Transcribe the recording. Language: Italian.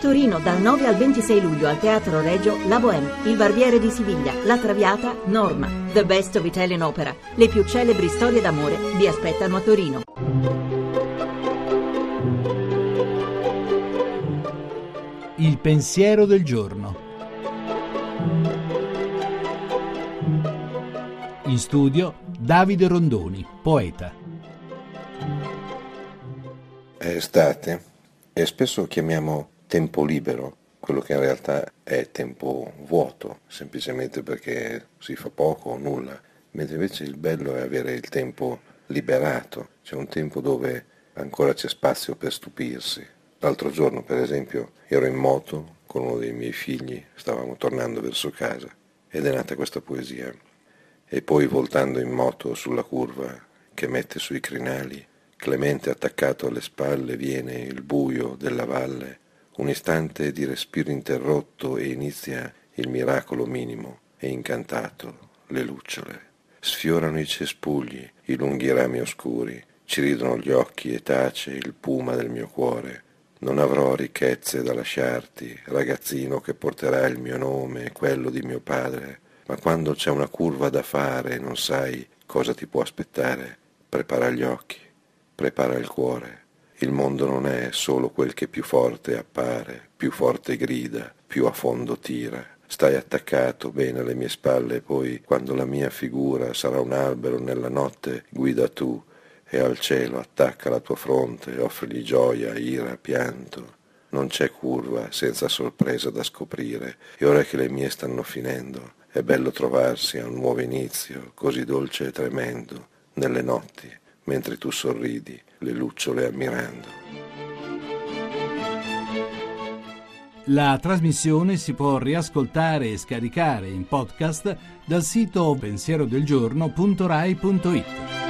Torino dal 9 al 26 luglio al Teatro Regio La Bohème, Il Barbiere di Siviglia, La Traviata, Norma, The Best of Italian Opera. Le più celebri storie d'amore vi aspettano a Torino. Il pensiero del giorno. In studio Davide Rondoni, poeta. È estate e spesso chiamiamo tempo libero quello che in realtà è tempo vuoto, semplicemente perché si fa poco o nulla, mentre invece il bello è avere il tempo liberato, c'è un tempo dove ancora c'è spazio per stupirsi. L'altro giorno, per esempio, ero in moto con uno dei miei figli, stavamo tornando verso casa ed è nata questa poesia. E poi voltando in moto sulla curva che mette sui crinali Clemente attaccato alle spalle viene il buio della valle, un istante di respiro interrotto e inizia il miracolo minimo e incantato, le lucciole. Sfiorano i cespugli, i lunghi rami oscuri, ci ridono gli occhi e tace il puma del mio cuore. Non avrò ricchezze da lasciarti, ragazzino che porterà il mio nome e quello di mio padre, ma quando c'è una curva da fare e non sai cosa ti può aspettare, prepara gli occhi prepara il cuore. Il mondo non è solo quel che più forte appare, più forte grida, più a fondo tira. Stai attaccato bene alle mie spalle, poi quando la mia figura sarà un albero nella notte, guida tu e al cielo attacca la tua fronte, offrigli gioia, ira, pianto. Non c'è curva senza sorpresa da scoprire, e ora che le mie stanno finendo, è bello trovarsi a un nuovo inizio, così dolce e tremendo, nelle notti mentre tu sorridi, le lucciole ammirando. La trasmissione si può riascoltare e scaricare in podcast dal sito pensierodelgiorno.rai.it.